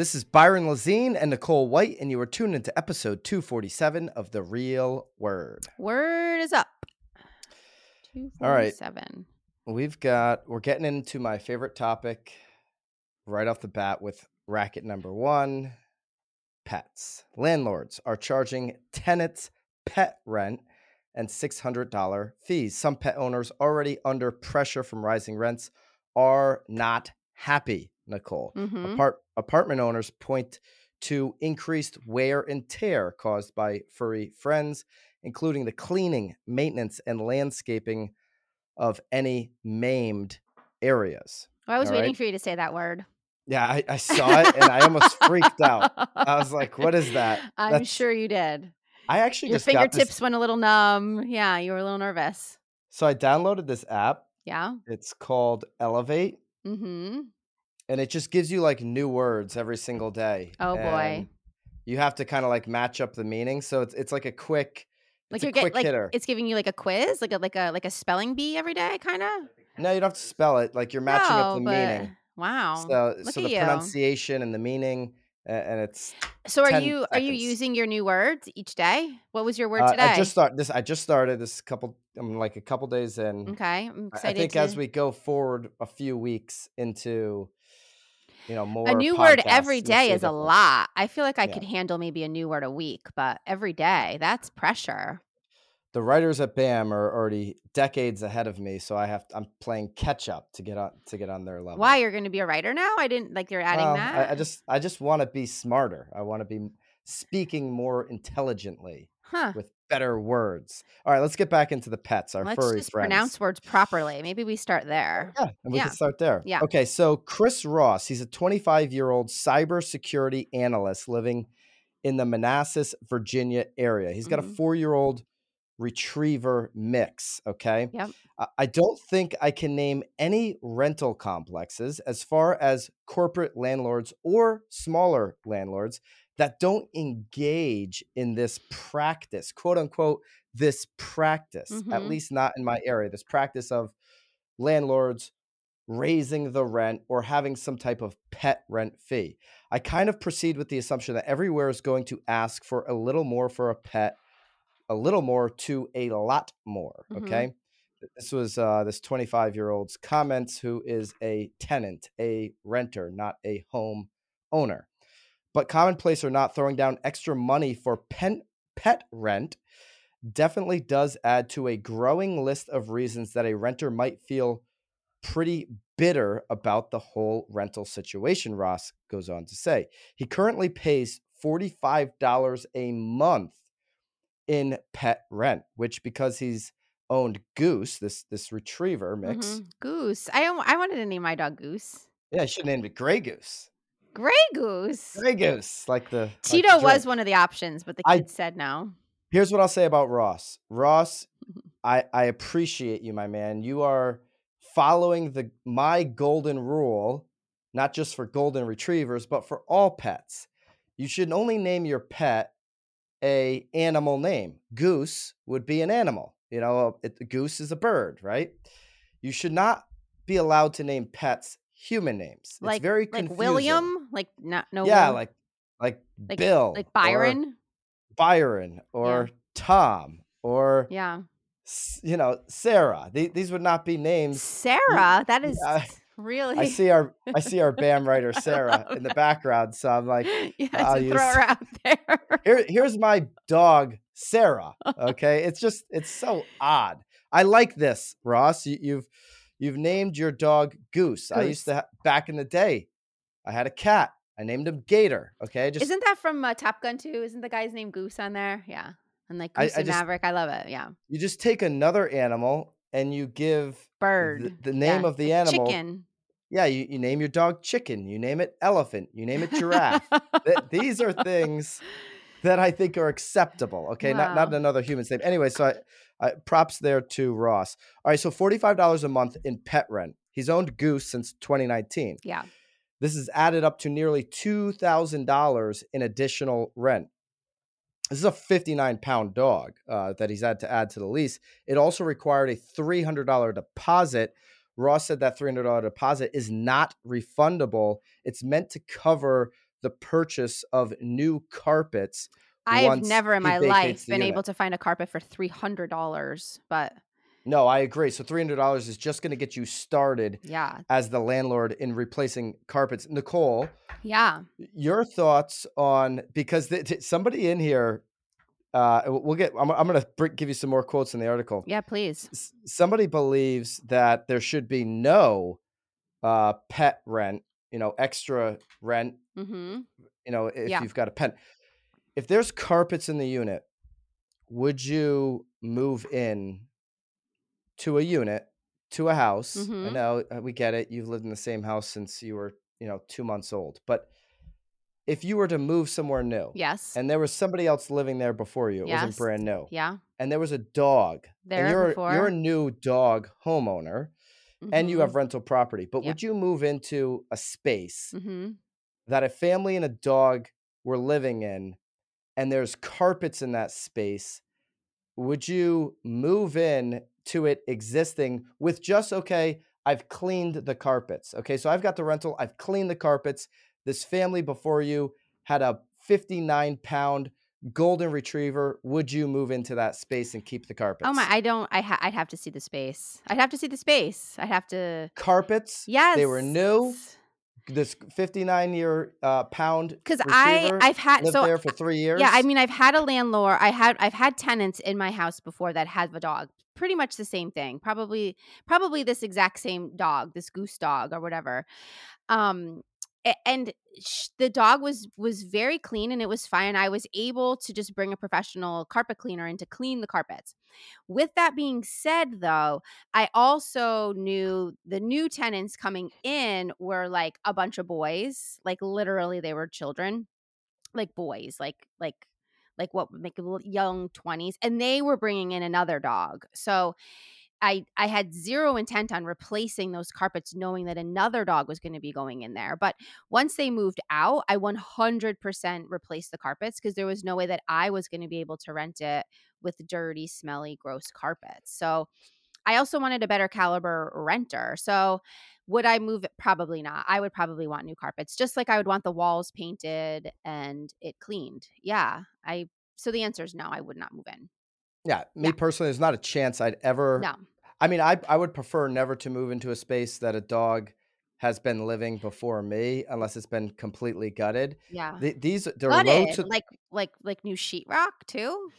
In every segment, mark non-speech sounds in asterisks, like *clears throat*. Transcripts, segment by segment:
This is Byron Lazine and Nicole White, and you are tuned into episode 247 of The Real Word. Word is up. All right. 247. We've got, we're getting into my favorite topic right off the bat with racket number one pets. Landlords are charging tenants pet rent and $600 fees. Some pet owners already under pressure from rising rents are not happy, Nicole. Mhm. Apart- apartment owners point to increased wear and tear caused by furry friends, including the cleaning, maintenance, and landscaping of any maimed areas. I was All waiting right. for you to say that word. Yeah, I, I *laughs* saw it and I almost freaked out. I was like, what is that? I'm That's- sure you did. I actually Your just got this- fingertips went a little numb. Yeah, you were a little nervous. So I downloaded this app. Yeah. It's called Elevate, Mm-hmm. And it just gives you like new words every single day. Oh, boy. You have to kind of like match up the meaning. So it's it's like a quick, Like you're getting like hitter. it's giving you like a quiz, like a like a like a spelling bee every day, kind of. No, you don't have to spell it. Like you're matching up the meaning. Wow. So Look so the you. pronunciation and the meaning, and it's. So are 10 you are you using your new words each day? What was your word uh, today? I just start this. I just started this couple. I'm like a couple days in. okay. I think to... as we go forward a few weeks into, you know, more a new word every day is a lot. I feel like I Yeah. could handle maybe a new word a week, but every day, that's pressure. The writers at BAM are already decades ahead of me, so I have I'm playing catch up to get on to get on their level. Why you're going to be a writer now? I didn't like you're adding Well, that. I, I just I just want to be smarter. I want to be speaking more intelligently huh. with better words. All right, let's get back into the pets. Our Let's furry just friends. pronounce words properly. Maybe we start there. Yeah, and we Yeah. can start there. Yeah. Okay, so Chris Ross, he's a 25 year old cybersecurity analyst living in the Manassas, Virginia area. He's got a Mhm. four year old retriever mix. Okay. Yep. I- I don't think I can name any rental complexes as far as corporate landlords or smaller landlords that don't engage in this practice, quote unquote, this practice, at Mhm. least not in my area, this practice of landlords raising the rent or having some type of pet rent fee. I kind of proceed with the assumption that everywhere is going to ask for a little more for a pet, a little more to a lot more. Mhm. Okay. This was uh, this 25 year old's comments, who is a tenant, a renter, not a home owner. But commonplace or not, throwing down extra money for pen, pet rent definitely does add to a growing list of reasons that a renter might feel pretty bitter about the whole rental situation, Ross goes on to say. He currently pays $45 a month in pet rent, which because he's owned Goose, this this retriever mix. Mhm. Goose. I I wanted to name my dog Goose. Yeah, I should have named it Grey Goose. Grey Goose. Grey Goose, like the like the Tito was one of the options, but the I- said no. Here's what I'll say about Ross. Ross, Mhm. I, I appreciate you, my man. You are following the my golden rule, not just for golden retrievers, but for all pets. You should only name your pet a animal name. Goose would be an animal. You know, it, a goose is a bird, right? You should not be allowed to name pets human names. It's Like very like. William, like not no yeah, Will- like like like Bill, like or Byron. Byron, or Tom, or Yeah. you know, Sarah. The- These would not be names. Sarah, that is I- really I see our I see our *laughs* BAM writer Sarah in the background, so I'm like, *laughs* yeah, I'll use- throw her out there. here here's my dog Sarah. *laughs* Okay, it's just it's so odd. I like this, Ross. You, you've you've named your dog Goose. I used to ha- back in the day. I had a cat. I named him Gator. Okay, just Isn't that from uh, Top Gun too? Isn't the guy's name Goose on there? Yeah. And like Goose I and just- Maverick. I love it. Yeah. you just take another animal and you give Bird. the, the name Yeah, of the animal. Chicken. Yeah, you, you name your dog chicken, you name it elephant, you name it giraffe. Th- these are *laughs* things that I think are acceptable. Okay, not not another human's name. Anyway, so I, I props there to Ross. All right, so forty five dollars a month in pet rent. He's owned Goose since 2019. yeah. This has added up to nearly two thousand dollars in additional rent. This is a 59 pound dog uh, that he's had to add to the lease. It also required a $300 deposit. Ross said that $300 deposit is not refundable. It's meant to cover the purchase of new carpets. I've never in my life been able to find a carpet for three hundred dollars, but No, I agree. So three hundred dollars is just going to get you started yeah, as the landlord in replacing carpets. Nicole, yeah, your thoughts on because th- th- somebody in here, uh, we'll get. I'm, I'm going to give you some more quotes in the article. yeah. Please. S- somebody believes that there should be no uh, pet rent. You know, extra rent. Mm-hmm. You know, if Yeah. you've got a pet. If there's carpets in the unit, would you move in to a unit to a house? I Mhm. know uh, we get it. You've lived in the same house since you were, you know, two months old. But if you were to move somewhere new, Yes. and there was somebody else living there before you, it wasn't brand new, yeah. and there was a dog, There and you're before. you're a new dog homeowner, and you Mhm. have rental property, but Yep. would you move into a space Mhm. that a family and a dog were living in, and there's carpets in that space? Would you move in to it existing with just okay? I've cleaned the carpets. Okay, so I've got the rental. I've cleaned the carpets. This family before you had a 59 pound golden retriever. Would you move into that space and keep the carpets? Oh my! I don't. I ha- I'd have to see the space. I'd have to see the space. I'd have to. carpets. Yes. they were new. This 59 year uh, pound Because I I've had lived so there for three years. Yeah, I mean, I've had a landlord. I had I've had tenants in my house before that had a dog. Pretty much the same thing. Probably probably this exact same dog, this goose dog or whatever. Um, and the dog was was very clean and it was fine. I was able to just bring a professional carpet cleaner in to clean the carpets. With that being said, though, I also knew the new tenants coming in were like a bunch of boys, like literally they were children like boys, like like like what make young 20s and they were bringing in another dog. So I I had zero intent on replacing those carpets knowing that another dog was going to be going in there. But once they moved out, I 100% replaced the carpets because there was no way that I was going to be able to rent it with dirty, smelly, gross carpets. So I also wanted a better caliber renter. So would I move it? Probably not. I would probably want new carpets, just like I would want the walls painted and it cleaned. Yeah. I so the answer is no, I would not move in. yeah. Me yeah. personally, there's not a chance I'd ever. No. I mean, I I would prefer never to move into a space that a dog has been living before me, unless it's been completely gutted. Yeah. The, these they're low to, like like like new sheetrock too.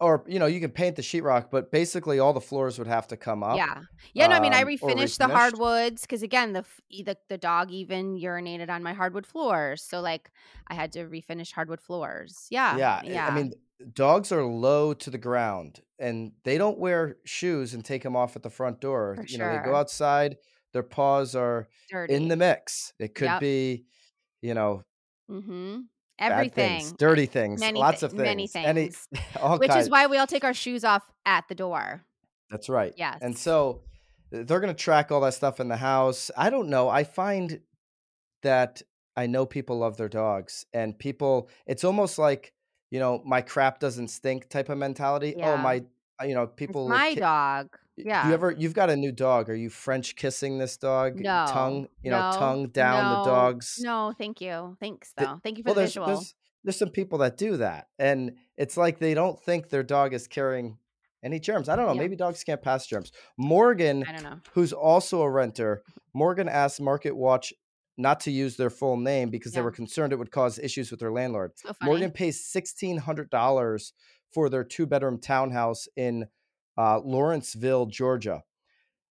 Or you know, you can paint the sheetrock, but basically all the floors would have to come up. Yeah. Yeah. No, I mean I um, or refinished the hardwoods because again the, the the dog even urinated on my hardwood floors, so like I had to refinish hardwood floors. Yeah. yeah, I- Yeah. I mean, dogs are low to the ground, and they don't wear shoes and take them off at the front door. For you know, they go outside. Their paws are dirty. in the mix. It could Yep. be, you know, mm-hmm. Everything. things, dirty things, many lots of things, many Any, things. *laughs* all Which is why we all take our shoes off at the door. That's right. Yes. And so they're going to track all that stuff in the house. I don't know. I find that I know people love their dogs and people, it's almost like, you know, my crap doesn't stink type of mentality. Oh, my, uh, Uh, you know, It's people. my ki- dog. Yeah. You ever, you've got a new dog. Are you French kissing this dog? No. Tongue, you know, no, tongue down no, the dog's. No, thank you. Thanks Th- though. Thank you for Well, the there's, visual. there's, there's some people that do that. And it's like they don't think their dog is carrying any germs. I don't know. Yeah. Maybe dogs can't pass germs. Morgan I don't know. who's also a renter, Morgan asked MarketWatch not to use their full name because they were concerned it would cause issues with their landlord. So. Morgan pays sixteen hundred dollars for their two bedroom townhouse in uh, Lawrenceville, Georgia.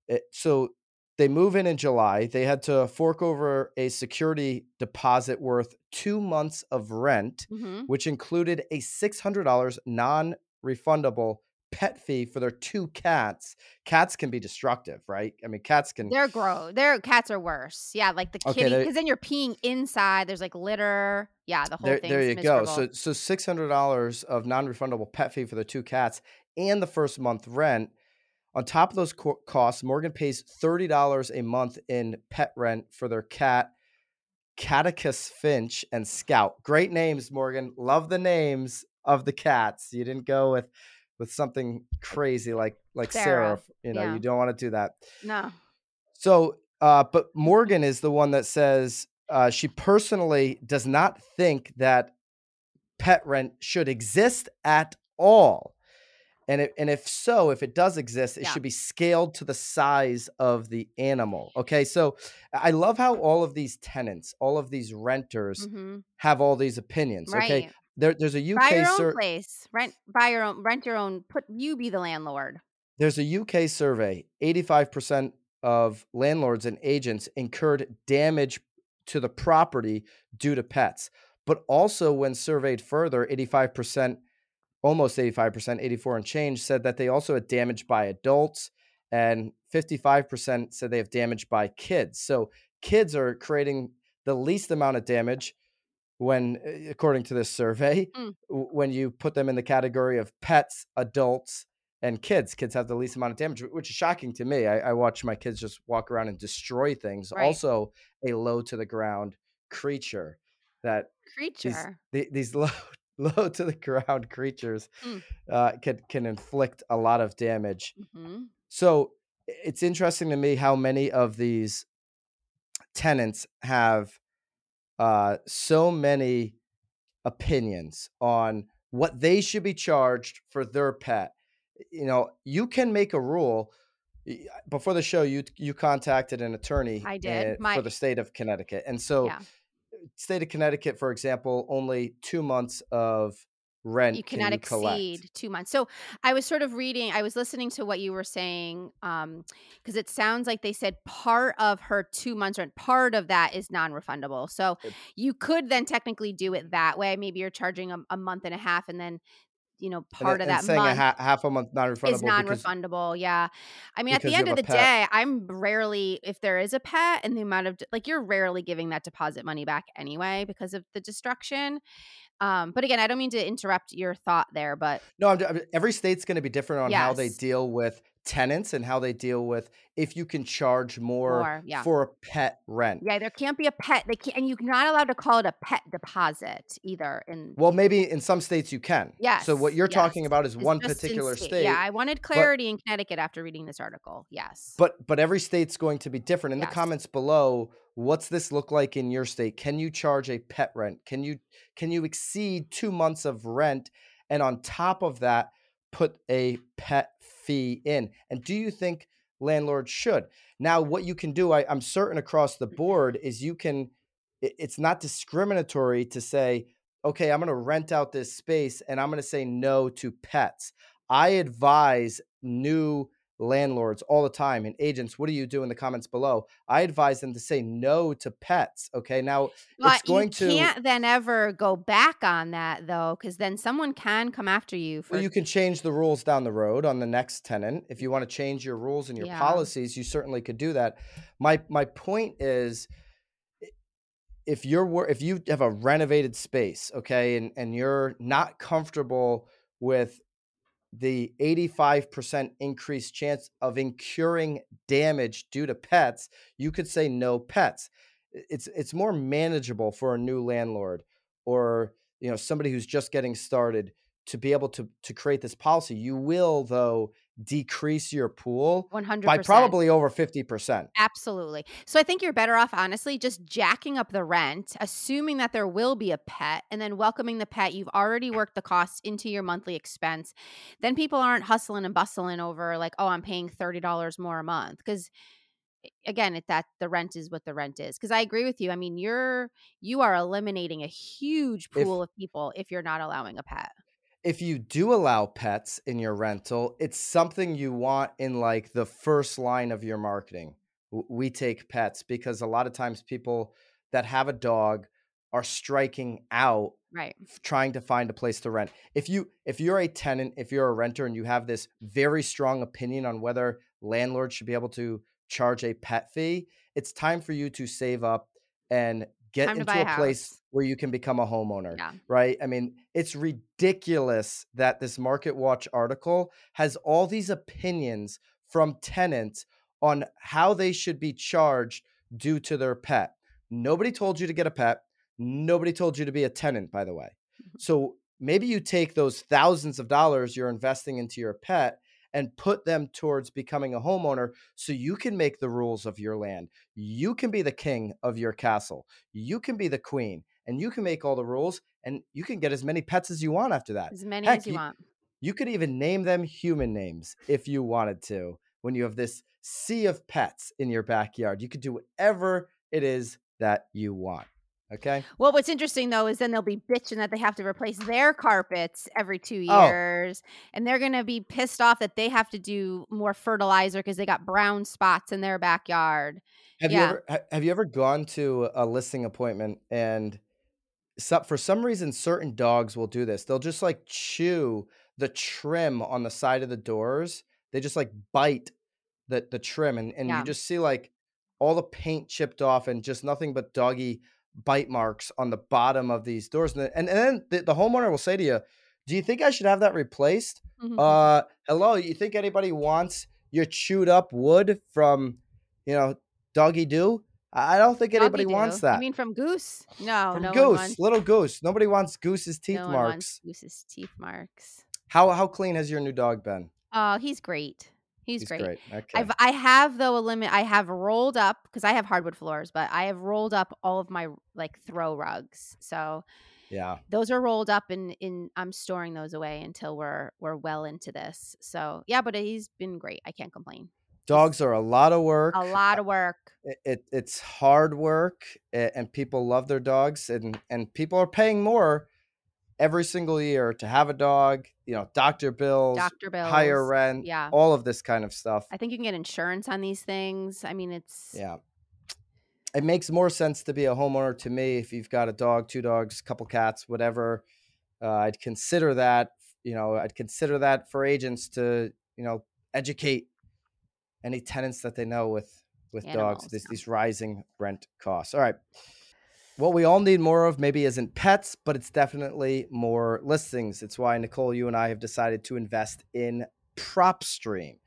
It- so they move in in July. They had to fork over a security deposit worth two months of rent, hmm which included a six hundred dollars non refundable pet fee for their two cats. Cats can be destructive, right? I mean, cats can. They're gross. Their cats are worse. Yeah, like the Okay, kitty. Because then you're peeing inside. There's like litter. Yeah, the whole there, thing. there you go. So, so six hundred dollars of non-refundable pet fee for the two cats and the first month rent. On top of those co- costs, Morgan pays thirty dollars a month in pet rent for their cat, Atticus Finch and Scout. Great names, Morgan. Love the names of the cats. You didn't go with with something crazy like like Sarah. Sarah, You know, yeah. you don't want to do that. no. So, uh, but Morgan is the one that says uh, she personally does not think that pet rent should exist at all. And, it, and if so, if it does exist, it Yeah. should be scaled to the size of the animal. Okay. So I love how all of these tenants, all of these renters Mhm. have all these opinions. Okay. There, there's a UK Buy your own sur- place. Rent. Buy your own. Rent your own. Put you be the landlord. There's a UK survey 85% of landlords and agents incurred damage to the property due to pets. But also, when surveyed further, 85%, almost 85%, 84 and change, said that they also had damage by adults, and 55% said they have damage by kids. So, kids are creating the least amount of damage when, uh, according to this survey, Mm. when you put them in the category of pets, adults, and kids. Kids have the least amount of damage, which is shocking to me. I, I watch my kids just walk around and destroy things. Right. Also, a low to the ground creature that these Creature. the, these *laughs* low low to the ground creatures Mm. uh, can can inflict a lot of damage. hmm So it's interesting to me how many of these tenants have uh, so many opinions on what they should be charged for their pet. You know, you can make a rule. Before the show, you you contacted an attorney I did. uh, My- for the state of Connecticut, and so Yeah. state of Connecticut, for example, only two months of rent you can cannot you collect. exceed two months. So I was sort of reading, I was listening to what you were saying, um, because it sounds like they said part of her two months rent, part of that is non-refundable. So you could then technically do it that way. Maybe you're charging a, a month and a half, and then you know part then- of and that saying month a ha- half a month non-refundable is non-refundable. Yeah, I mean, at the end of the pet. day, I'm rarely, if there is a pet, and the amount of like you're rarely giving that deposit money back anyway because of the destruction. Um, but again, I don't mean to interrupt your thought there, but No, I'm, every state's going to be different on how they deal with tenants and how they deal with if you can charge more more, yeah. for a pet rent. Yeah, there can't be a pet. They can't, and you're not allowed to call it a pet deposit either. In Well, maybe in some states you can. So what you're talking about is it's one particular state. state, Yeah, I wanted but clarity in Connecticut after reading this article. Yes, but but every state's going to be different. In the comments below, what's this look like in your state? Can you charge a pet rent? Can you can you exceed 2 months of rent and on top of that put a pet fee in? And do you think landlords should? Now what you can do I, I'm certain across the mm-hmm. board is you can it- it's not discriminatory to say okay, I'm going to rent out this space and I'm going to say no to pets. I advise new landlords all the time and agents, what do you do in the comments below? I advise them to say no to pets. Okay. Now it's going to, you can't then ever go back on that though, because then someone can come after you well, you can change the rules down the road on the next tenant. If you want to change your rules and your yeah, policies, you certainly could do that. My, my point is, if you're if you have a renovated space, okay, and and you're not comfortable with the 85% increased chance of incurring damage due to pets, you could say no pets. It's it's more manageable for a new landlord or you know somebody who's just getting started to be able to to create this policy. You will though decrease your pool one hundred by probably over 50%. Absolutely. So I think you're better off, honestly, just jacking up the rent, assuming that there will be a pet, and then welcoming the pet. You've already worked the cost into your monthly expense. Then people aren't hustling and bustling over like, oh, I'm paying thirty dollars more a month because again it, that the rent is what the rent is because i agree with you i mean you're you are eliminating a huge If pool of people if you're not allowing a pet if you do allow pets in your rental, it's something you want in like the first line of your marketing. We take pets because a lot of times people that have a dog are striking out right trying to find a place to rent. If you if you're a tenant, if you're a renter and you have this very strong opinion on whether landlords should be able to charge a pet fee, it's time for you to save up and get time into a a place where you can become a homeowner, yeah right? I mean, it's ridiculous that this MarketWatch article has all these opinions from tenants on how they should be charged due to their pet. Nobody told you to get a pet. Nobody told you to be a tenant, by the way. Mhm. So maybe you take those thousands of dollars you're investing into your pet and put them towards becoming a homeowner so you can make the rules of your land. You can be the king of your castle. You can be the queen and you can make all the rules and you can get as many pets as you want after that. As many Heck, as you, you- want. You could even name them human names if you wanted to. When you have this sea of pets in your backyard, you could do whatever it is that you want. Okay. Well, what's interesting though is then they'll be bitching that they have to replace their carpets every two oh. years, and they're gonna be pissed off that they have to do more fertilizer because they got brown spots in their backyard. Have you ever have you ever gone to a listing appointment and so, for some reason certain dogs will do this. They'll just like chew the trim on the side of the doors. They just like bite the the trim and, and Yeah. you just see like all the paint chipped off and just nothing but doggy bite marks on the bottom of these doors. And, then- and, and then the, the homeowner will say to you, Do you think I should have that replaced? Mhm. Uh, hello. You think anybody wants your chewed up wood from, you know, doggy do? I I don't think anybody Doggy wants do. that. You mean from Goose? No, from no Goose, wants, little Goose. Nobody wants Goose's teeth no marks. Goose's teeth marks. How how clean has your new dog been? Oh, he's great. He's, great. Okay. I've I have though a limit. I have rolled up because I have hardwood floors, but I have rolled up all of my like throw rugs. So yeah. those are rolled up and in I'm storing those away until we're we're well into this. So yeah, but he's been great. I can't complain. Dogs are a lot of work. A lot of work. It, it it's hard work, and people love their dogs, and and people are paying more every single year to have a dog. You know, doctor bills, Doctor bills. higher rent, Yeah. all of this kind of stuff. I think you can get insurance on these things. I mean, it's Yeah. It makes more sense to be a homeowner to me if you've got a dog, two dogs, couple cats, whatever. Uh, I'd consider that, you know, I'd consider that for agents to, you know, educate any tenants that they know with with dogs, Animals, these, yeah. these rising rent costs. All right. What we all need more of maybe isn't pets, but it's definitely more listings. It's why Nicole, you and I have decided to invest in PropStream.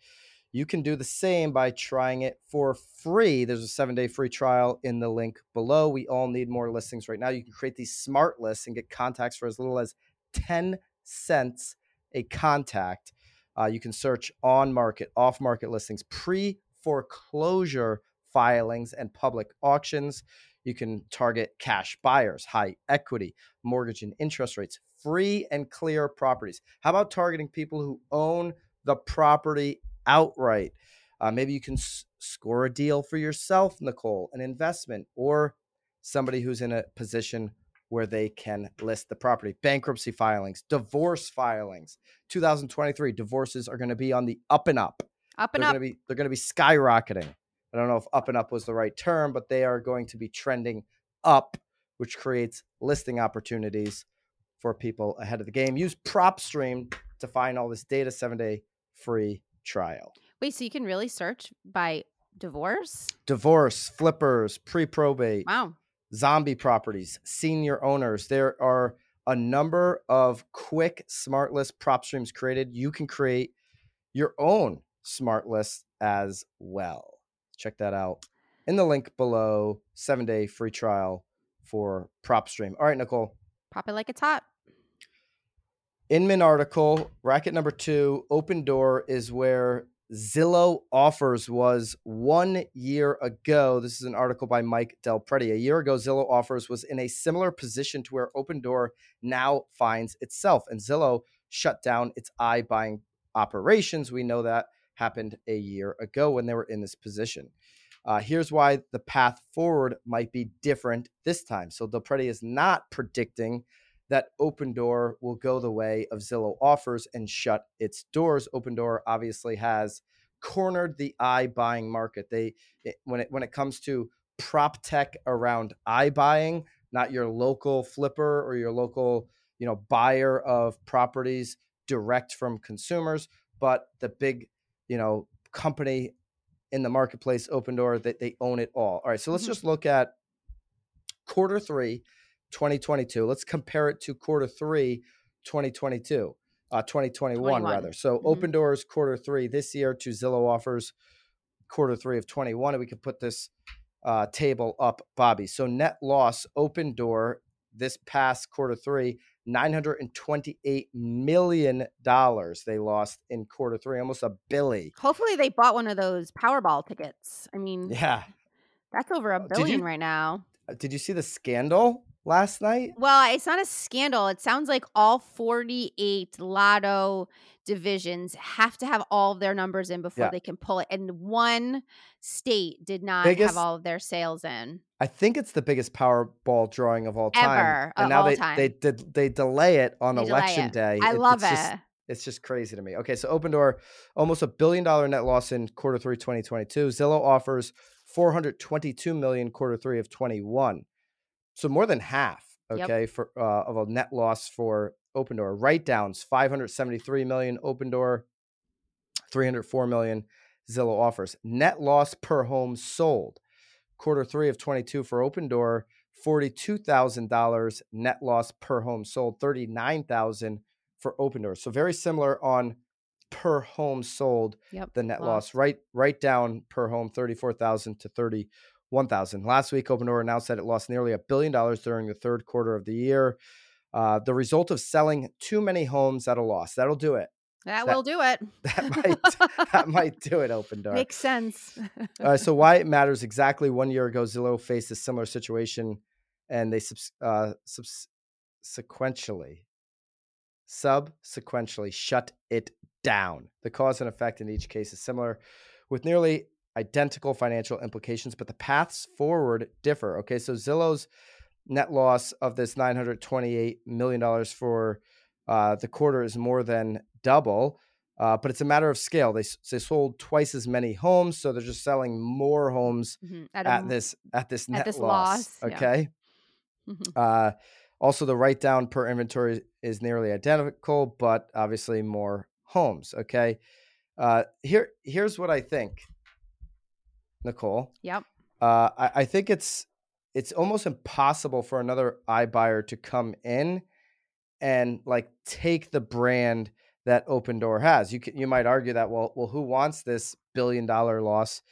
You can do the same by trying it for free. There's a seven day free trial in the link below. We all need more listings right now. You can create these smart lists and get contacts for as little as 10 cents a contact. Uh, you can search on market, off market listings, pre foreclosure filings, and public auctions. You can target cash buyers, high equity, mortgage and interest rates, free and clear properties. How about targeting people who own the property outright? Uh, maybe you can s- score a deal for yourself, Nicole, an investment, or somebody who's in a position where they can list the property. Bankruptcy filings, divorce filings. 2023 divorces are going to be on the up and up up and they're up. to be they're going to be skyrocketing. I don't know if up and up was the right term, but they are going to be trending up, which creates listing opportunities for people ahead of the game. Use PropStream to find all this data. Seven day free trial. Wait, so you can really search by divorce? Divorce, flippers, pre probate, Wow. zombie properties, senior owners. There are a number of quick smart list PropStream's created. You can create your own smart list as well. Check that out in the link below. Seven day free trial for PropStream. All right, Nicole. Pop it like it's hot. Inman article, bracket number two, Opendoor is where Zillow offers was one year ago. This is an article by Mike DelPrete. A year ago, Zillow offers was in a similar position to where Opendoor now finds itself. And Zillow shut down its iBuying operations. We know that happened a year ago when they were in this position. Uh, here's why the path forward might be different this time. So Del is not predicting that Opendoor will go the way of Zillow offers and shut its doors. Opendoor obviously has cornered the iBuying market. They it, when it when it comes to prop tech around iBuying, not your local flipper or your local, you know, buyer of properties direct from consumers, but the big, you know, company in the marketplace, Opendoor, that they own it all. All right, so let's Mhm. just look at quarter three 2022. Let's compare it to quarter three, 2022, uh, 2021, 21. rather. So Mhm. Opendoor's quarter three this year to Zillow offers quarter three of 21. And we can put this uh, table up, Bobby. So net loss Opendoor this past quarter three, $928 million they lost in quarter three, almost a billy. Hopefully, they bought one of those Powerball tickets. I mean, Yeah. that's over a Uh, billion you- right now. Uh, Did you see the scandal last night? Well, it's not a scandal. It sounds like all 48 lotto divisions have to have all of their numbers in before Yeah. they can pull it. And one state did not Biggest- have all of their sales in. I think it's the biggest Powerball drawing of all time. Ever, and of now all they time. they did they delay it on They election it. day. I It- love it's it. just- it's just crazy to me. Okay, so Opendoor, almost a billion dollar net loss in quarter three 2022. Zillow offers 422 million quarter three of 21. So more than half, Yep. okay, for uh, of a net loss for Opendoor. Write downs 573 million Opendoor, 304 million Zillow offers. Net loss per home sold. Quarter three of 22 for Opendoor, $42,000 net loss per home sold, 39,000 for Opendoor. So very similar on per home sold Yep. the net loss. loss. Right right down per home 34,000 to 31,000. Last week Opendoor announced that it lost nearly a billion dollars during the third quarter of the year. Uh, the result of selling too many homes at a loss. That'll do it. That, That- will do it. *laughs* That might *laughs* that might do it Opendoor. Makes sense. Uh, so *laughs* why it matters exactly one year ago, Zillow faced a similar situation, and they subs- uh, subs- sequentially, subsequently shut it down. The cause and effect in each case is similar, with nearly identical financial implications, but the paths forward differ. Okay, so Zillow's net loss of this nine hundred twenty-eight million dollars for uh, the quarter is more than double. Uh, but it's a matter of scale. They, they sold twice as many homes, so they're just selling more homes Mhm. At, at m- this at this net this loss. loss, yeah. Okay. Mhm. Uh, also, the write down per inventory is nearly identical, but obviously more homes. Okay. Uh, here here's what I think, Nicole. Yep. Uh, I, I think it's it's almost impossible for another iBuyer to come in and like take the brand that Opendoor has. You can, you might argue that well, well, who wants this billion dollar loss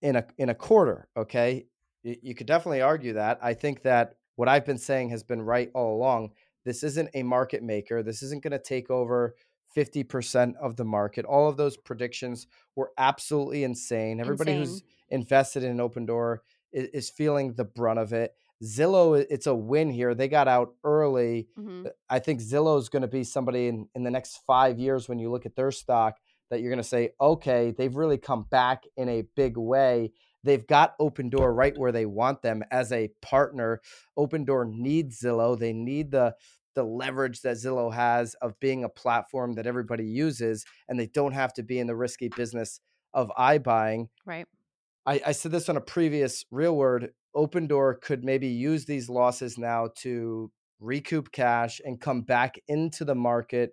in a in a quarter? Okay, you, you could definitely argue that. I think that what I've been saying has been right all along. This isn't a market maker. This isn't going to take over. 50% of the market. All of those predictions were absolutely insane. Everybody who's invested in Opendoor is, is feeling the brunt of it. Zillow, it's a win here. They got out early. Mhm. I think Zillow is going to be somebody in, in the next five years when you look at their stock that you're going to say, okay, they've really come back in a big way. They've got Opendoor right where they want them as a partner. Opendoor needs Zillow. They need the the leverage that Zillow has of being a platform that everybody uses, and they don't have to be in the risky business of iBuying. Right. I, I said this on a previous real word. Opendoor could maybe use these losses now to recoup cash and come back into the market.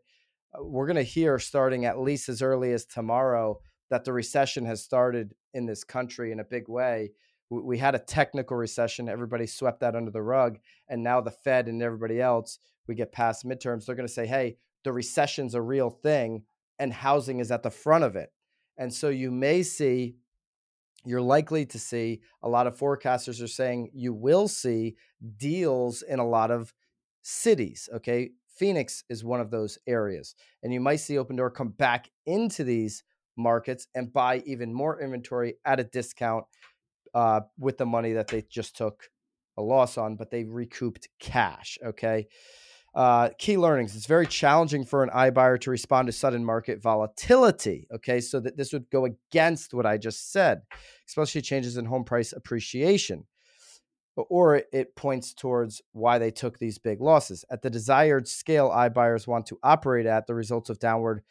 Uh, We're going to hear starting at least as early as tomorrow that the recession has started in this country in a big way. We, we had a technical recession. Everybody swept that under the rug. And now the Fed and everybody else, we get past midterms, they're going to say, hey, the recession's a real thing and housing is at the front of it. And so you may see you're likely to see a lot of forecasters are saying you will see deals in a lot of cities. Okay. Phoenix is one of those areas. And you might see Opendoor come back into these markets and buy even more inventory at a discount uh, with the money that they just took a loss on, but they recouped cash. Okay. Uh, key learnings. It's very challenging for an iBuyer to respond to sudden market volatility. Okay. So that this would go against what I just said, especially changes in home price appreciation. Or it- points towards why they took these big losses. At the desired scale iBuyers want to operate at, the results of downward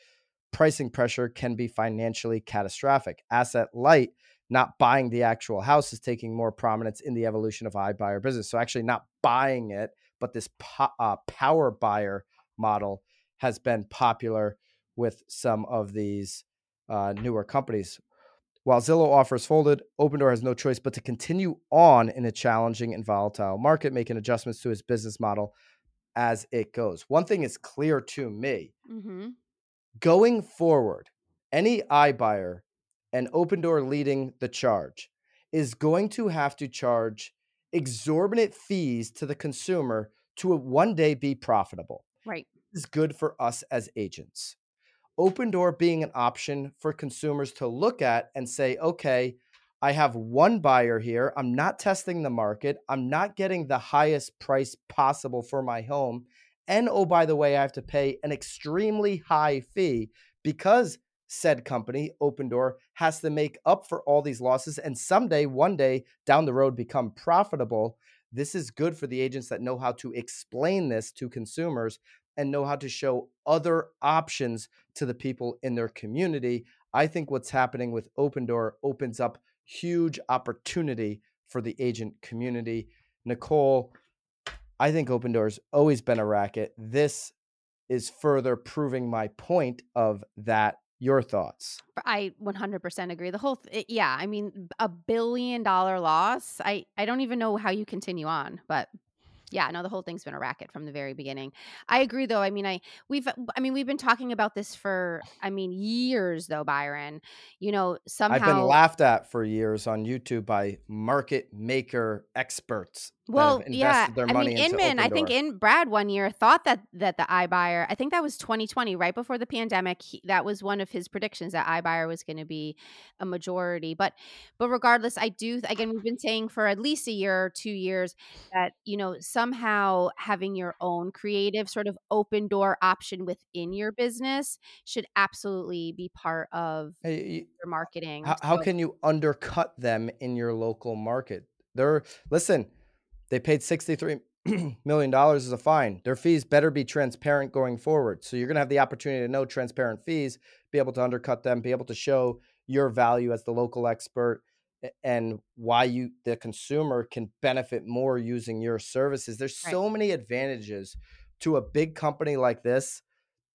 pricing pressure can be financially catastrophic. Asset light, not buying the actual house, is taking more prominence in the evolution of iBuyer business. So actually, not buying it, but this po- uh, power buyer model has been popular with some of these uh, newer companies. While Zillow offers folded, Opendoor has no choice but to continue on in a challenging and volatile market, making adjustments to its business model as it goes. One thing is clear to me Mm-hmm. going forward, any iBuyer and Opendoor leading the charge is going to have to charge exorbitant fees to the consumer to uh, one day be profitable. Right. This is good for us as agents. Opendoor being an option for consumers to look at and say, okay, I have one buyer here. I'm not testing the market. I'm not getting the highest price possible for my home. And oh, by the way, I have to pay an extremely high fee because said company, Opendoor, has to make up for all these losses and someday, one day down the road, become profitable. This is good for the agents that know how to explain this to consumers and know how to show other options to the people in their community. I think what's happening with Opendoor opens up huge opportunity for the agent community. Nicole, I think Opendoor's always been a racket. This is further proving my point of that your thoughts? I 100% agree. The whole, th- eh, yeah, I mean, a billion dollar loss. I I don't even know how you continue on, but yeah, no, the whole thing's been a racket from the very beginning. I agree though. I mean, I we've uh, I mean, we've been talking about this for I mean, years though, Byron. You know, somehow I've been laughed at for years on YouTube by market maker experts. Well, yeah. I mean, Inman, I think in Brad one year thought that that the iBuyer, I think that was 2020, right before the pandemic. He, that was one of his predictions that iBuyer was going to be a majority. But but regardless, I do again we've been saying for at least a year or two years that you know somehow having your own creative sort of open door option within your business should absolutely be part of hey, your marketing. How, so, how can you undercut them in your local market? They're listen, they paid 63 *clears throat* million dollars as a fine. Their fees better be transparent going forward. So you're going to have the opportunity to know transparent fees, be able to undercut them, be able to show your value as the local expert and why you the consumer can benefit more using your services. There's right. so many advantages to a big company like this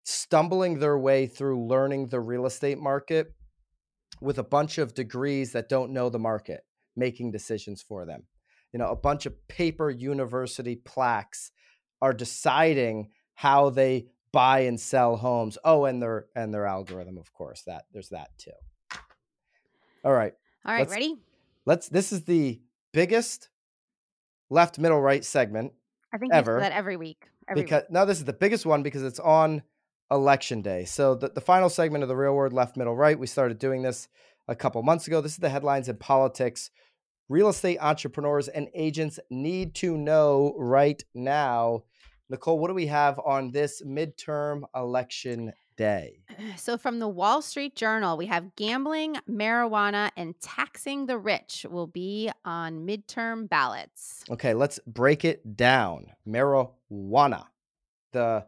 stumbling their way through learning the real estate market with a bunch of degrees that don't know the market making decisions for them. You know a bunch of paper university plaques are deciding how they buy and sell homes. Oh and their and their algorithm of course that there's that too. All right all right, let's, ready? Let's. This is the biggest left, middle, right segment. I think ever that every week. Every because week. no, this is the biggest one because it's on election day. So the, the final segment of the real word left, middle, right. We started doing this a couple months ago. This is the headlines in politics. Real estate entrepreneurs and agents need to know right now. Nicole, what do we have on this midterm election day. *clears throat* So, from the Wall Street Journal, we have gambling, marijuana, and taxing the rich will be on midterm ballots. Okay, let's break it down. Marijuana, the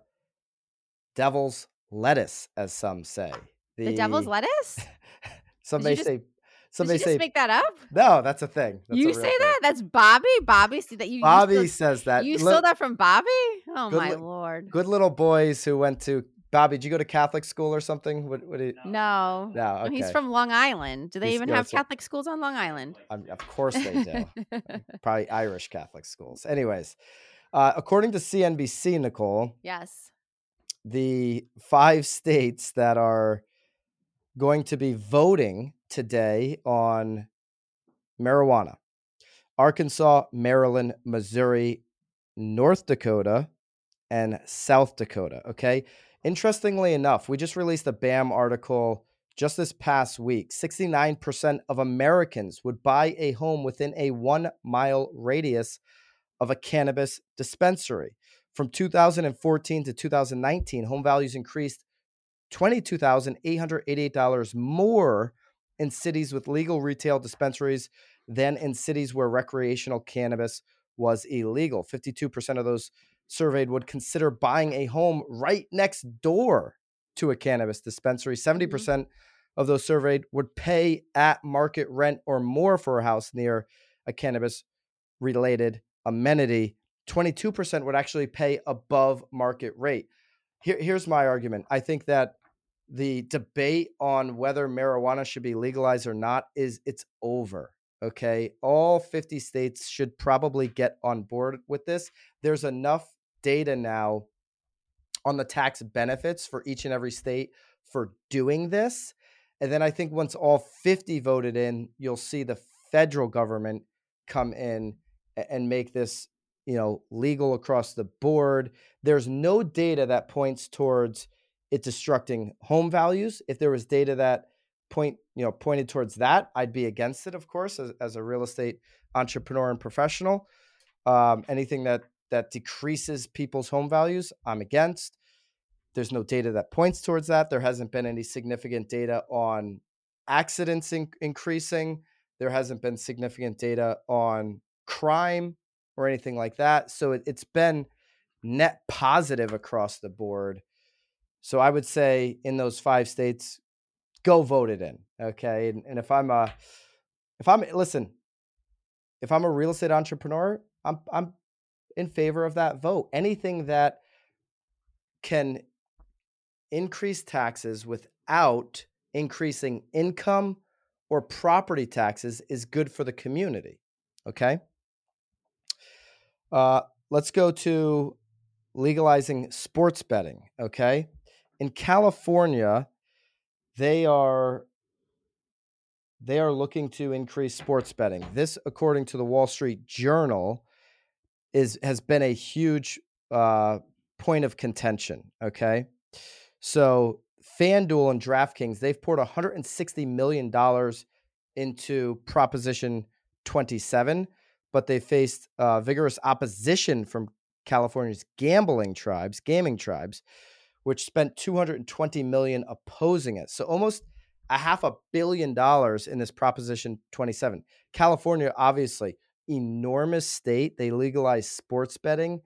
devil's lettuce, as some say. The, the devil's lettuce? *laughs* some may say. Some may say make that up. No, that's a thing. That's you a say thing. that? That's Bobby. Bobby see that you. Bobby you stole, says that. You stole that from Bobby. Oh my li- lord! Good little boys who went to Bobby, did you go to Catholic school or something? What, what did, no. No. Okay. He's from Long Island. Do they He's, even have Catholic schools on Long Island? Um, of course they do. *laughs* Probably Irish Catholic schools. Anyways, uh, according to CNBC, Nicole. Yes. The five states that are going to be voting today on marijuana Arkansas, Maryland, Missouri, North Dakota, and South Dakota. Okay. Interestingly enough, we just released a BAM article just this past week. 69% of Americans would buy a home within a one mile radius of a cannabis dispensary. From 2014 to 2019, home values increased $22,888 more in cities with legal retail dispensaries than in cities where recreational cannabis was illegal. 52% of those surveyed would consider buying a home right next door to a cannabis dispensary. 70% mm-hmm. percent mm hmm of those surveyed would pay at market rent or more for a house near a cannabis related amenity. 22% would actually pay above market rate. Here, here's my argument. I think that the debate on whether marijuana should be legalized or not is it's over. Okay. All 50 states should probably get on board with this. There's enough data now on the tax benefits for each and every state for doing this. And then I think once all 50 voted in, you'll see the federal government come in and make this you know legal across the board there's no data that points towards it destructing home values if there was data that point you know pointed towards that i'd be against it of course as, as a real estate entrepreneur and professional um, anything that that decreases people's home values i'm against there's no data that points towards that there hasn't been any significant data on accidents in- increasing there hasn't been significant data on crime or anything like that. So it, it's been net positive across the board. So I would say in those five states, go vote it in. Okay. And, and if I'm a, if I'm, listen, if I'm a real estate entrepreneur, I'm, I'm in favor of that vote. Anything that can increase taxes without increasing income or property taxes is good for the community. Okay. Uh, let's go to legalizing sports betting. Okay. In California, they are they are looking to increase sports betting. This, according to the Wall Street Journal, is has been a huge uh, point of contention. Okay, so FanDuel and DraftKings, they've poured $160 million into Proposition 27, but they faced uh, vigorous opposition from California's gambling tribes, gaming tribes, which spent 220 million opposing it. So almost a half a billion dollars in this Proposition 27. California, obviously, enormous state. They legalized sports betting.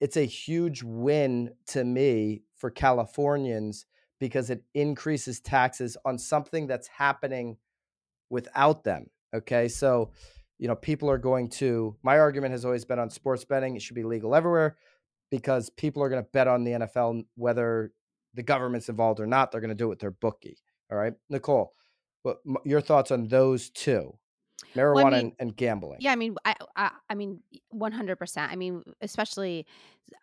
It's a huge win to me for Californians because it increases taxes on something that's happening without them. Okay. So, you know, people are going to, my argument has always been on sports betting. It should be legal everywhere because people are going to bet on the NFL, whether the government's involved or not. They're going to do it with their bookie. All right. Nicole, what your thoughts on those two? Marijuana well, I mean, and, and, gambling. Yeah, I mean, I, I, I mean, one hundred percent. I mean, especially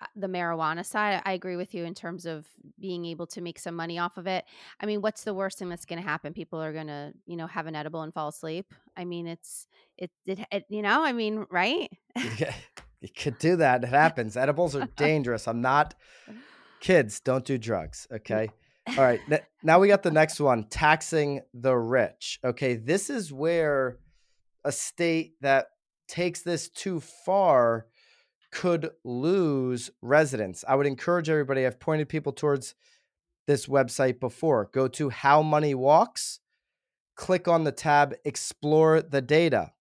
uh, the marijuana side. I agree with you in terms of being able to make some money off of it. I mean, what's the worst thing that's going to happen? People are going to, you know, have an edible and fall asleep. I mean, it's it, it, it you know, I mean, right? yeah, you could do that. It happens. Edibles are *laughs* dangerous. I'm not. Kids, don't do drugs. Okay. All right. Now we got the next one taxing the rich. Okay. This is where a state that takes this too far could lose residents. I would encourage everybody, I've pointed people towards this website before. Go to How Money Walks, click on the tab Explore the Data.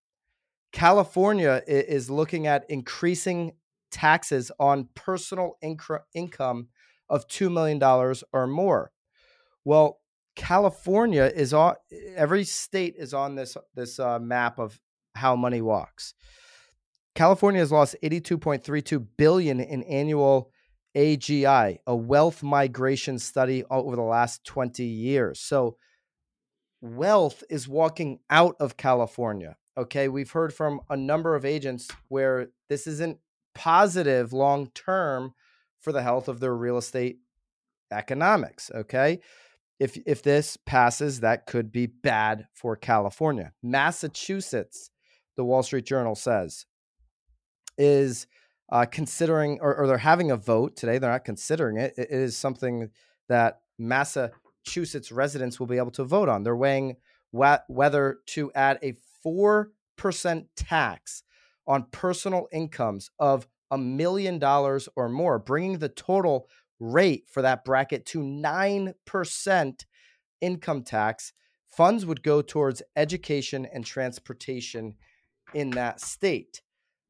California is looking at increasing taxes on personal inc- income of $2 million or more. Well, California is on every state is on this this uh, map of how money walks. California has lost 82.32 billion in annual AGI, a wealth migration study over the last 20 years. So wealth is walking out of California. Okay, we've heard from a number of agents where this isn't positive long term for the health of their real estate economics, okay? If if this passes, that could be bad for California. Massachusetts, the Wall Street Journal says, is uh, considering or, or, they're having a vote today. They're not considering it. It is something that Massachusetts residents will be able to vote on. They're weighing wh- whether to add a four percent tax on personal incomes of a million dollars or more, bringing the total rate for that bracket to 9% income tax. Funds would go towards education and transportation in that state.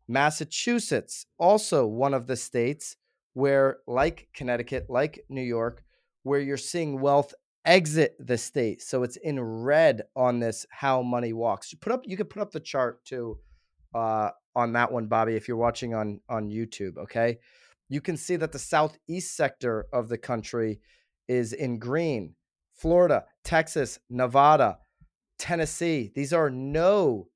Massachusetts, also one of the states where, like Connecticut, like New York, where you're seeing wealth exit the state. So it's in red on this how money walks. You put up you could put up the chart too uh, on that one, Bobby, if you're watching on on YouTube. Okay you can see that the southeast sector of the country is in green. Florida, Texas, Nevada, Tennessee, these are no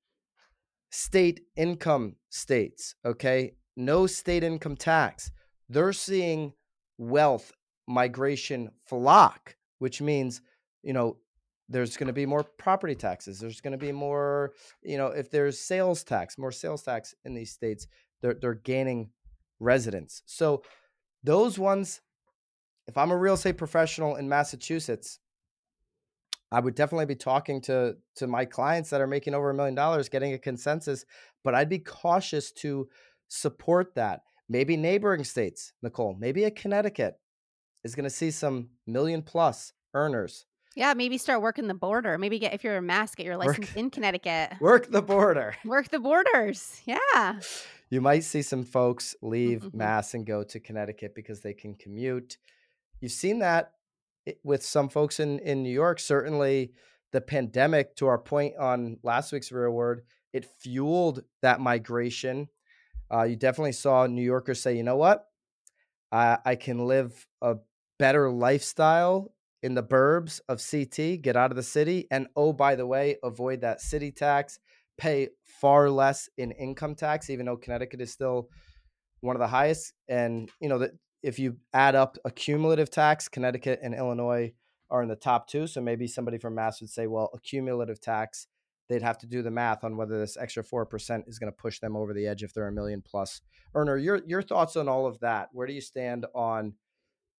state income states, okay? No state income tax. They're seeing wealth migration flock, which means, you know, there's going to be more property taxes. There's going to be more, you know, if there's sales tax, more sales tax in these states, they're they're gaining residents. So those ones, if I'm a real estate professional in Massachusetts, I would definitely be talking to to my clients that are making over a million dollars, getting a consensus. But I'd be cautious to support that. Maybe neighboring states, Nicole, maybe a Connecticut is going to see some million plus earners. Yeah, maybe start working the border. Maybe get if you're a mass, get your license Work- in Connecticut. *laughs* Work the border. Work the borders. Yeah. You might see some folks leave Mhm. Mass and go to Connecticut because they can commute. You've seen that with some folks in, in New York. Certainly, the pandemic, to our point on last week's real word, it fueled that migration. Uh, you definitely saw New Yorkers say, you know what? I, I can live a better lifestyle in the burbs of CT, get out of the city, and oh, by the way, avoid that city tax, pay far less in income tax, even though Connecticut is still one of the highest. And you know that if you add up a cumulative tax, Connecticut and Illinois are in the top two. So maybe somebody from Mass would say, well, a cumulative tax, they'd have to do the math on whether this extra four percent is going to push them over the edge if they're a million plus earner. Your your thoughts on all of that? Where do you stand on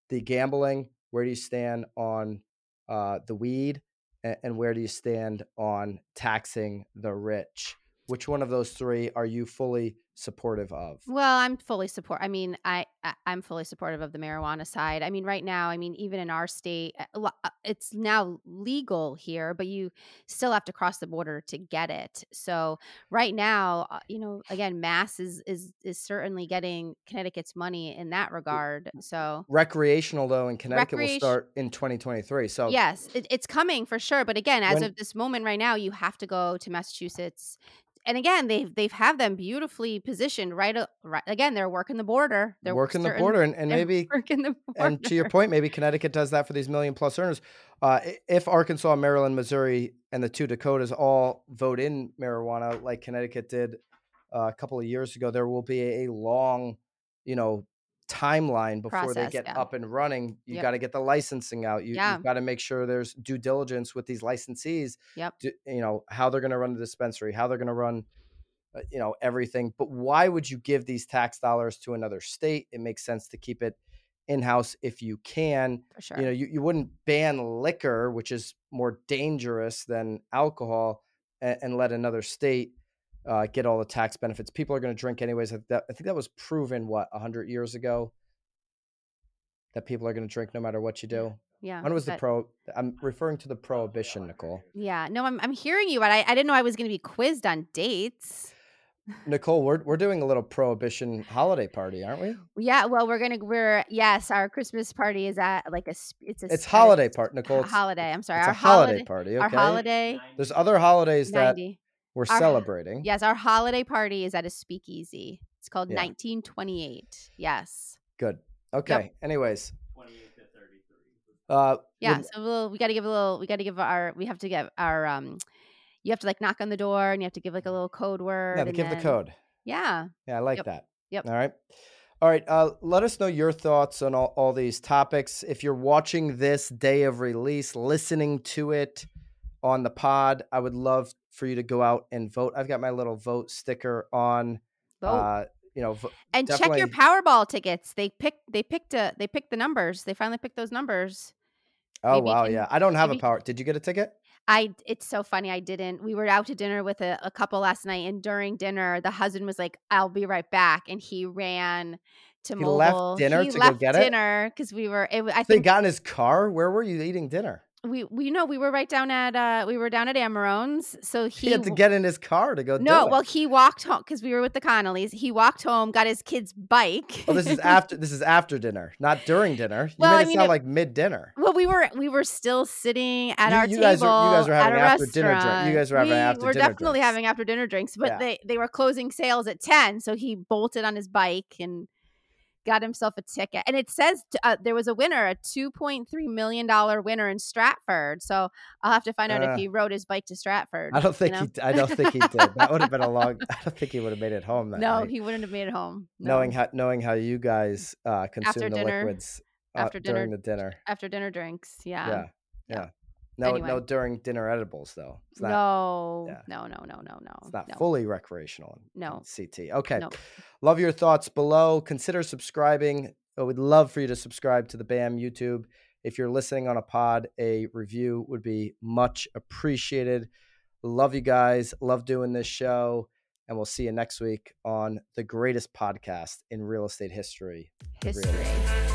the gambling? Where do you stand on uh, the weed? And where do you stand on taxing the rich? Which one of those three are you fully supportive of? Well, I'm fully support. I mean, I, I I'm fully supportive of the marijuana side. I mean, right now, I mean, even in our state, lo- uh, it's now legal here, but you still have to cross the border to get it. So right now, uh, you know, again, Mass is is is certainly getting Connecticut's money in that regard. So Recreational though in Connecticut will start in 2023. So yes, it, it's coming for sure. But again, as When- of this moment right now, you have to go to Massachusetts. And again, they've they've have them beautifully positioned right, right. Again, they're working the border. They're working the border and, and maybe working the border. *laughs* and to your point, maybe Connecticut does that for these million plus earners. Uh, if Arkansas, Maryland, Missouri, and the two Dakotas all vote in marijuana like Connecticut did uh, a couple of years ago, there will be a long, you know, timeline before they get yeah. up and running. You Yep. got to get the licensing out. You, Yeah. You've got to make sure there's due diligence with these licensees. Yep. to- you know how they're going to run the dispensary, how they're going to run uh, you know everything but why would you give these tax dollars to another state it makes sense to keep it in house if you can for sure. you know you, you wouldn't ban liquor which is more dangerous than alcohol and, and let another state uh, get all the tax benefits people are going to drink anyways I, that, I think that was proven what 100 years ago that people are going to drink no matter what you do yeah. when was the pro i'm referring to the prohibition nicole Yeah. No, I'm I'm hearing you, but I, I didn't know I was going to be quizzed on dates. nicole we're, we're doing a little prohibition holiday party aren't we Yeah. Well, we're gonna we're yes, our Christmas party is at like a it's a it's s- at a holiday s- part nicole it's, holiday. I'm sorry. it's our a holiday, holiday. party Our okay holiday. there's other holidays that Ninety. We're Our- celebrating Yes, our holiday party is at a speakeasy. It's called Yeah. 1928. Yes. good okay anyways 28 to 33. uh Yeah. would- So we'll, we got to give a little. We got to give our. We have to give our. Um, you have to like knock on the door and you have to give like a little code word. yeah, to and give the code Yeah. Yeah, I like Yep. that. Yep. All right. All right. Uh, let us know your thoughts on all, all these topics. If you're watching this day of release, listening to it on the pod, I would love for you to go out and vote. I've got my little vote sticker on. Vote. Uh, you know, vo- and check your Powerball tickets. They picked. They picked. A, they picked the numbers. They finally picked those numbers. oh maybe wow, can- yeah. I don't have a power. Did you get a ticket? I. It's so funny. I didn't. We were out to dinner with a, a couple last night, and during dinner, the husband was like, "I'll be right back," and he ran to He mobile. left dinner He to go left get it? dinner because we were. It, I So he think got in his car. Where were you eating dinner? We we know we were right down at uh we were down at Amarone's. So He, he, had to get in his car to go. no. it. Well, he walked home because we were with the Connollys. He walked home, got his kid's bike. Oh, this is *laughs* after. This is after dinner, not during dinner. You Well, made I mean, sound it- like mid dinner. Well, we were we were still sitting at You- our you table. guys you guys at having after dinner drink- you guys are having we after were dinner definitely drinks. having after dinner drinks, but Yeah. they they were closing sales at ten, so he bolted on his bike and got himself a ticket. And it says uh, there was a winner, a two point three million dollar winner in Stratford. So I'll have to find out Uh, if he rode his bike to Stratford. I don't think know? he. I don't think he did. That would have been a *laughs* long. I don't think he would have made it home that no, night. he wouldn't have made it home. No. knowing how knowing how you guys uh, consume the dinner- liquids uh, after during dinner- the dinner. after dinner drinks, yeah. Yeah, yeah. No, Anyway. no during dinner edibles though. It's not. no, yeah. no, no, no, no, no. It's not no. fully recreational. No. CT. Okay. Nope. Love your thoughts below. Consider subscribing. I would love for you to subscribe to the BAM YouTube. If you're listening on a pod, a review would be much appreciated. Love you guys. Love doing this show. And we'll see you next week on the greatest podcast in real estate history. History.